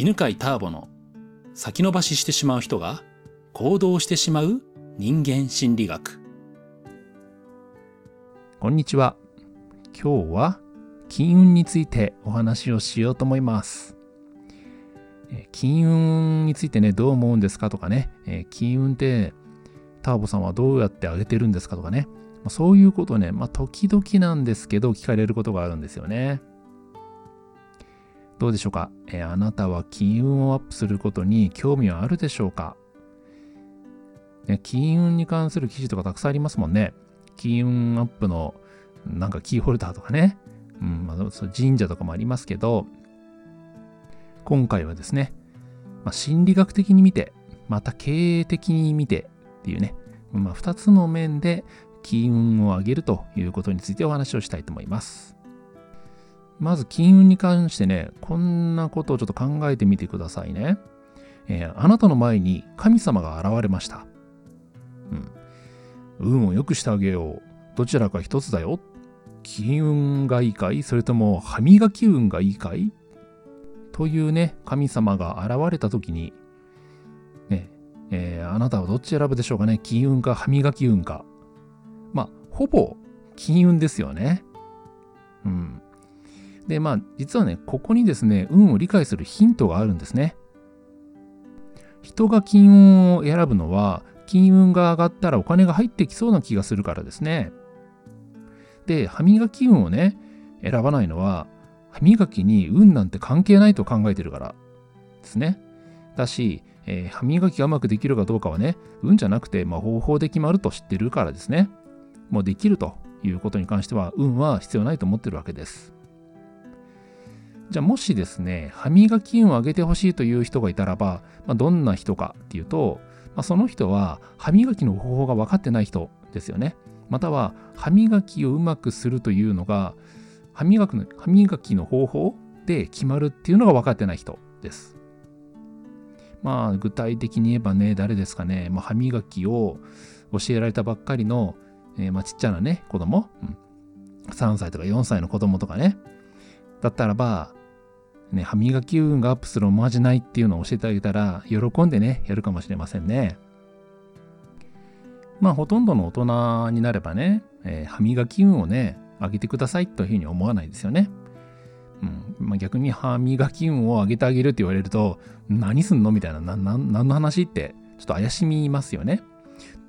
犬飼ターボの先延ばししてしまう人が行動してしまう人間心理学。こんにちは。今日は金運についてお話をしようと思います。金運についてねどう思うんですかとかね。金運ってターボさんはどうやって上げてるんですかとかね。そういうことね、まあ、時々なんですけど聞かれることがあるんですよね。どうでしょうか、えー、あなたは金運をアップすることに興味はあるでしょうか、ね、金運に関する記事とかたくさんありますもんね。金運アップのなんかキーホルダーとかね。うん、まあ、神社とかもありますけど、今回はですね、まあ、心理学的に見て、また経営的に見てっていうね、まあ、2つの面で金運を上げるということについてお話をしたいと思います。まず金運に関してね、こんなことをちょっと考えてみてくださいね。えー、あなたの前に神様が現れました。うん。運を良くしてあげよう。どちらか一つだよ。金運がいいかい？それとも歯磨き運がいいかい？というね、神様が現れた時に、ね、えー、あなたはどっち選ぶでしょうかね？金運か歯磨き運か。まあ、ほぼ金運ですよね。うん。で、まあ、実はね、ここにですね、運を理解するヒントがあるんですね。人が金運を選ぶのは、金運が上がったらお金が入ってきそうな気がするからですね。で、歯磨き運をね、選ばないのは、歯磨きに運なんて関係ないと考えてるからですね。だし、えー、歯磨きがうまくできるかどうかはね、運じゃなくて、まあ、方法で決まると知ってるからですね。もうできるということに関しては、運は必要ないと思ってるわけです。じゃあもしですね、歯磨き運を上げてほしいという人がいたらば、まあ、どんな人かっていうと、まあ、その人は歯磨きの方法が分かってない人ですよね。または歯磨きをうまくするというのが歯磨きの歯磨きの方法で決まるっていうのが分かってない人です。まあ具体的に言えばね、誰ですかね、まあ、歯磨きを教えられたばっかりの、えー、まあちっちゃなね、子供、うん、3歳とか4歳の子供とかね、だったらば、ね、歯磨き運がアップするおまじないっていうのを教えてあげたら、喜んでね、やるかもしれませんね。まあ、ほとんどの大人になればね、えー、歯磨き運をね、上げてくださいというふうに思わないですよね。うんまあ、逆に歯磨き運を上げてあげるって言われると、何すんのみたいな、な何の話って、ちょっと怪しみますよね。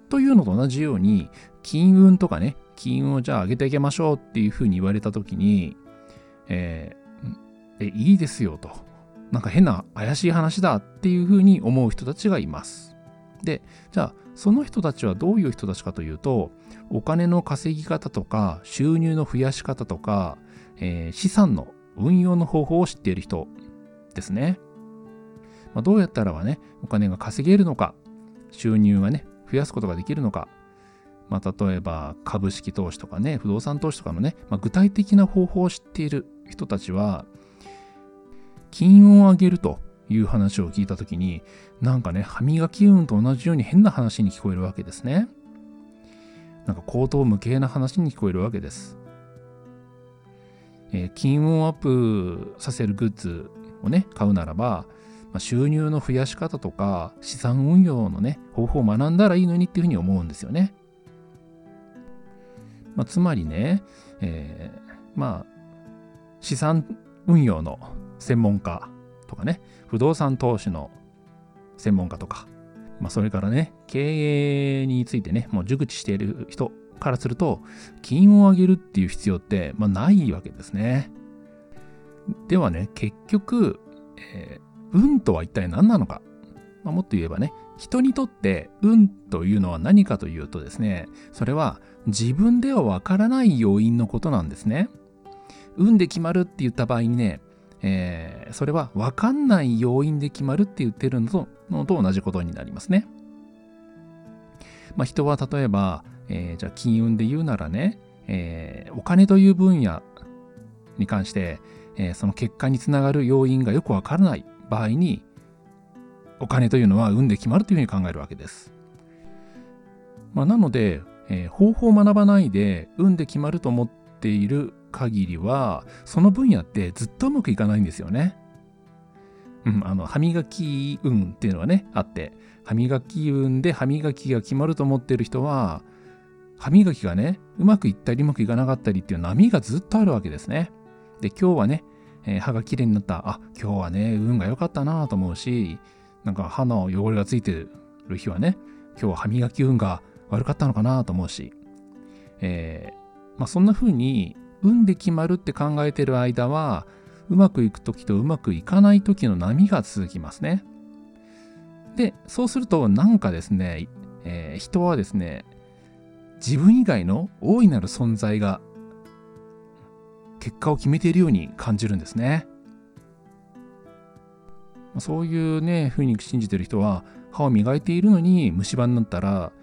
というのと同じように、金運とかね、金運をじゃあ上げてあげましょうっていうふうに言われたときに、ええ、いいですよと。なんか変な怪しい話だっていうふうに思う人たちがいます。で、じゃあ、その人たちはどういう人たちかというと、お金の稼ぎ方とか、収入の増やし方とか、えー、資産の運用の方法を知っている人ですね。まあ、どうやったらはね、お金が稼げるのか、収入がね、増やすことができるのか、まあ、例えば株式投資とかね、不動産投資とかのね、まあ、具体的な方法を知っている人たちは、金運を上げるという話を聞いたときに、なんかね、歯磨き運と同じように変な話に聞こえるわけですね。なんか口頭無形な話に聞こえるわけです。えー、金運をアップさせるグッズをね、買うならば、まあ、収入の増やし方とか資産運用のね、方法を学んだらいいのにっていうふうに思うんですよね。まあ、つまりね、えー、まあ、資産運用の専門家とかね、不動産投資の専門家とか、まあ、それからね、経営についてね、もう熟知している人からすると、金を上げるっていう必要って、まあ、ないわけですね。ではね、結局、えー、運とは一体何なのか。まあ、もっと言えばね、人にとって運というのは何かというとですね、それは自分ではわからない要因のことなんですね。運で決まるって言った場合にね、えー、それは分かんない要因で決まるって言ってるのとのと同じことになりますね。まあ、人は例えば、えー、じゃあ金運で言うならね、えー、お金という分野に関して、えー、その結果につながる要因がよくわからない場合に、お金というのは運で決まるというふうに考えるわけです。まあ、なので、えー、方法を学ばないで運で決まると思っている限りは、その分野ってずっとうまくいかないんですよね。うん、あの歯磨き運っていうのがねあって歯磨き運で歯磨きが決まると思ってる人は歯磨きがねうまくいったりうまくいかなかったりっていう波がずっとあるわけですね。で今日はね、えー、歯がきれいになったあ今日はね運が良かったなと思うしなんか歯の汚れがついてる日はね今日は歯磨き運が悪かったのかなと思うし、えー、まあ、そんな風に運で決まるって考えてる間はうまくいく時とうまくいかない時の波が続きますね。で、そうするとなんかですね、えー、人はですね、自分以外の大いなる存在が結果を決めているように感じるんですね。そういうね、ふうに信じてる人は、歯を磨いているのに虫歯になったら、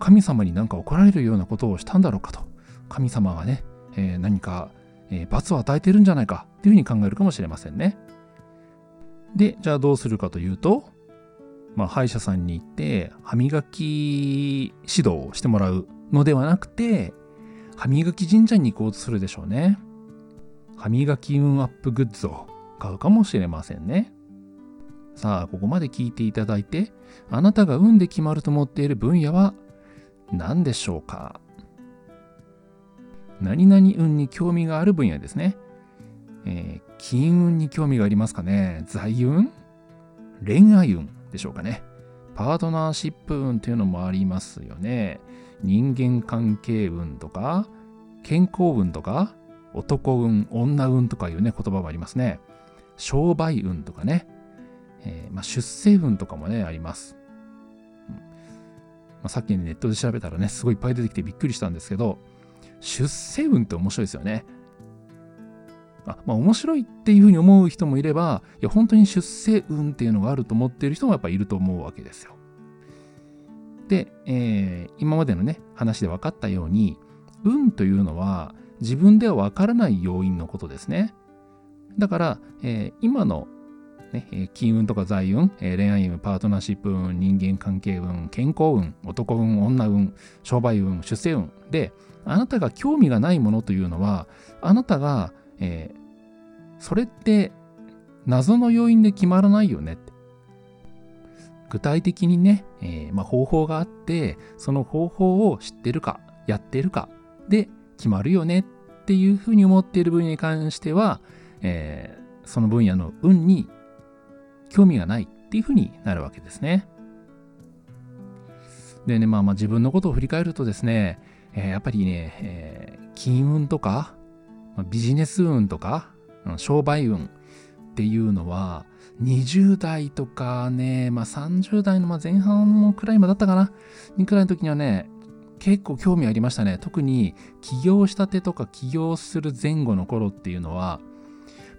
神様になんか怒られるようなことをしたんだろうかと。神様がね、えー、何かえー、罰を与えてるんじゃないかっていうふうに考えるかもしれませんね。で、じゃあどうするかというと、まあ、歯医者さんに行って歯磨き指導をしてもらうのではなくて、歯磨き神社に行こうとするでしょうね。歯磨き運アップグッズを買うかもしれませんね。さあ、ここまで聞いていただいて、あなたが運で決まると思っている分野は何でしょうか？何々運に興味がある分野ですね。えー、金運に興味がありますかね財運？恋愛運でしょうかね。パートナーシップ運というのもありますよね。人間関係運とか、健康運とか、男運、女運とかいうね、言葉もありますね。商売運とかね。えー、まあ、出世運とかもね、あります。うんまあ、さっきネットで調べたらね、すごいいっぱい出てきてびっくりしたんですけど、出世運って面白いですよね。あまあ面白いっていうふうに思う人もいれば、いや本当に出世運っていうのがあると思っている人もやっぱいると思うわけですよ。で、えー、今までのね、話で分かったように、運というのは自分では分からない要因のことですね。だから、えー、今のね、金運とか財運、恋愛運、パートナーシップ運、人間関係運、健康運、男運、女運、商売運、出世運で、あなたが興味がないものというのは、あなたが、えー、それって謎の要因で決まらないよねって。具体的にね、えー、まあ、方法があって、その方法を知ってるか、やってるかで決まるよねっていうふうに思っている分野に関しては、えー、その分野の運に興味がないっていうふうになるわけですね。でね、まあまあ自分のことを振り返るとですね、えー、やっぱりね、えー、金運とか、ビジネス運とか、商売運っていうのは、20代とかね、まあ、30代の前半のくらいまでだったかな、にくらいの時にはね、結構興味ありましたね。特に起業したてとか起業する前後の頃っていうのは、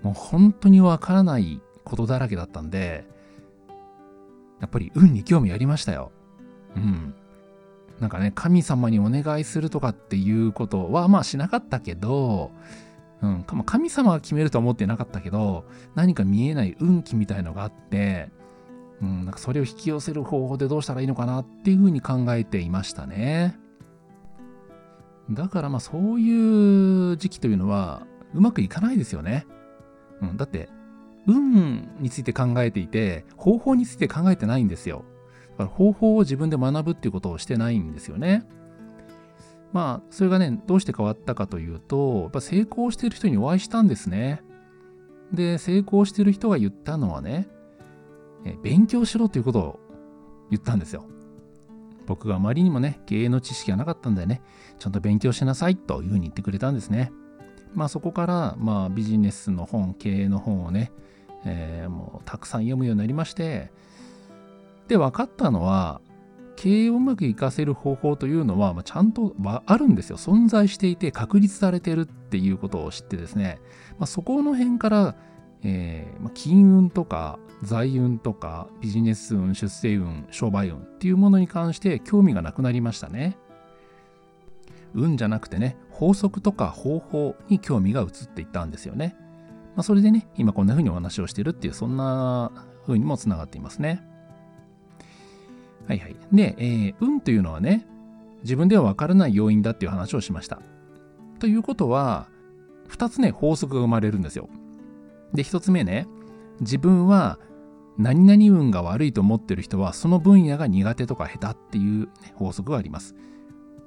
もう本当にわからないことだらけだったんで、やっぱり運に興味ありましたよ。うん。なんかね、神様にお願いするとかっていうことはまあしなかったけど、うん、神様が決めるとは思ってなかったけど、何か見えない運気みたいのがあって、うん、なんかそれを引き寄せる方法でどうしたらいいのかなっていうふうに考えていましたね。だからまあそういう時期というのはうまくいかないですよね。うん、だって運について考えていて方法について考えてないんですよ。方法を自分で学ぶっていうことをしてないんですよね。まあそれがねどうして変わったかというとやっぱ成功してる人にお会いしたんですね。で成功してる人が言ったのはね勉強しろということを言ったんですよ。僕があまりにもね経営の知識がなかったんでねちゃんと勉強しなさいというふうに言ってくれたんですね。まあそこからまあビジネスの本経営の本をねえー、もうたくさん読むようになりまして、で、分かったのは、経営をうまくいかせる方法というのは、まあ、ちゃんとあるんですよ。存在していて確立されてるっていうことを知ってですね、まあ、そこの辺から、えーまあ、金運とか財運とかビジネス運、出世運、商売運っていうものに関して興味がなくなりましたね。運じゃなくてね、法則とか方法に興味が移っていったんですよね。まあ、それでね、今こんな風にお話をしてるっていう、そんな風にもつながっていますね。はいはい。で、えー、運というのはね、自分ではわからない要因だっていう話をしました。ということは、2つね、法則が生まれるんですよ。で、1つ目ね、自分は何々運が悪いと思ってる人はその分野が苦手とか下手っていう、ね、法則があります。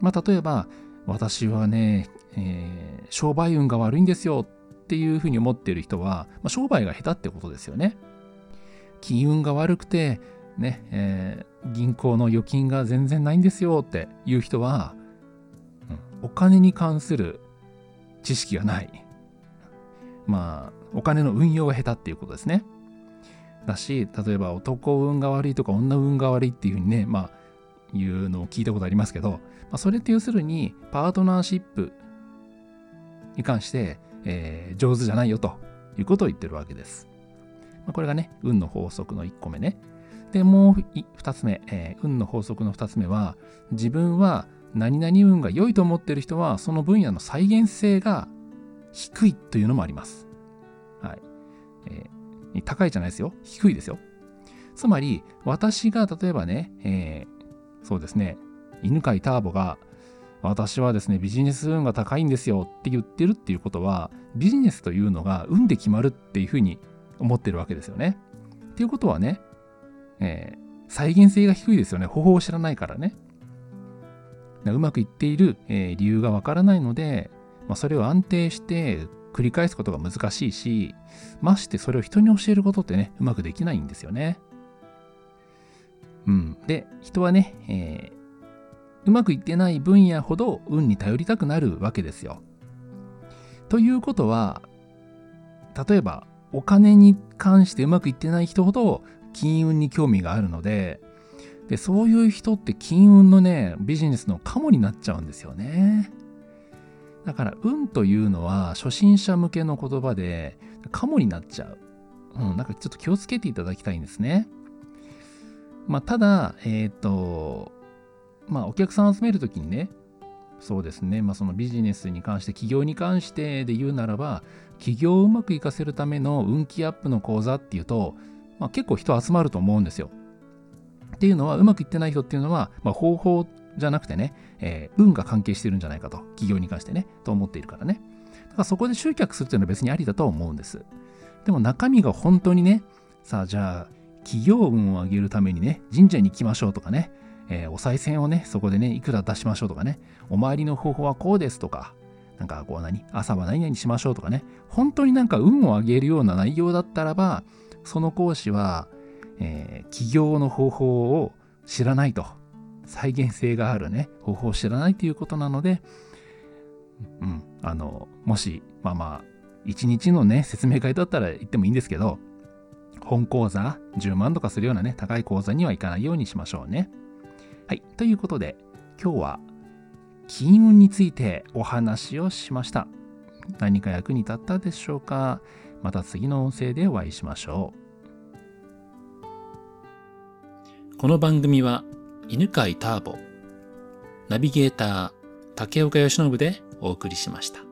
まあ、例えば私はね、えー、商売運が悪いんですよっていうふうに思ってる人は、まあ、商売が下手ってことですよね。金運が悪くて、ね、えー、銀行の預金が全然ないんですよっていう人は、うん、お金に関する知識がない。まあ、お金の運用が下手っていうことですね。だし、例えば男運が悪いとか女運が悪いっていうふうにね、まあ、いうのを聞いたことありますけど、まあ、それって要するに、パートナーシップに関して、えー、上手じゃないよということを言ってるわけです。まあ、これがね、運の法則の1個目ね。で、もう2つ目、えー、運の法則の2つ目は、自分は何々運が良いと思っている人は、その分野の再現性が低いというのもあります。はい。えー、高いじゃないですよ。低いですよ。つまり、私が例えばね、えー、そうですね、犬飼ターボが、私はですね、ビジネス運が高いんですよって言ってるっていうことは、ビジネスというのが運で決まるっていうふうに思ってるわけですよね。っていうことはね、えー、再現性が低いですよね。方法を知らないからね。うまくいっている、えー、理由がわからないので、まあ、それを安定して繰り返すことが難しいし、ましてそれを人に教えることってね、うまくできないんですよね。うん。で、人はね、えー、うまくいってない分野ほど運に頼りたくなるわけですよ。ということは、例えばお金に関してうまくいってない人ほど金運に興味があるので、でそういう人って金運のね、ビジネスのカモになっちゃうんですよね。だから運というのは初心者向けの言葉でカモになっちゃう。うん、なんかちょっと気をつけていただきたいんですね。まあ、ただ、えっ、ー、と、まあ、お客さん集めるときにね、そうですね、まあ、そのビジネスに関して、企業に関してで言うならば、企業をうまくいかせるための運気アップの講座っていうと、まあ、結構人集まると思うんですよ。っていうのは、うまくいってない人っていうのは、まあ、方法じゃなくてね、えー、運が関係してるんじゃないかと、企業に関してね、と思っているからね。だからそこで集客するっていうのは別にありだとは思うんです。でも中身が本当にね、さあじゃあ、企業運を上げるためにね、神社に行きましょうとかね、えー、お賽銭をね、そこでね、いくら出しましょうとかね、お参りの方法はこうですとか、なんかこう何朝は何々しましょうとかね、本当になんか運を上げるような内容だったらば、その講師は、えー、起業の方法を知らないと。再現性があるね、方法を知らないということなので、うん、あの、もし、まあまあ、一日のね、説明会だったら行ってもいいんですけど、本講座10万とかするようなね、高い講座には行かないようにしましょうね。はい。ということで、今日は金運についてお話をしました。何か役に立ったでしょうか？また次の音声でお会いしましょう。この番組は犬飼ターボ、ナビゲーター竹岡由伸でお送りしました。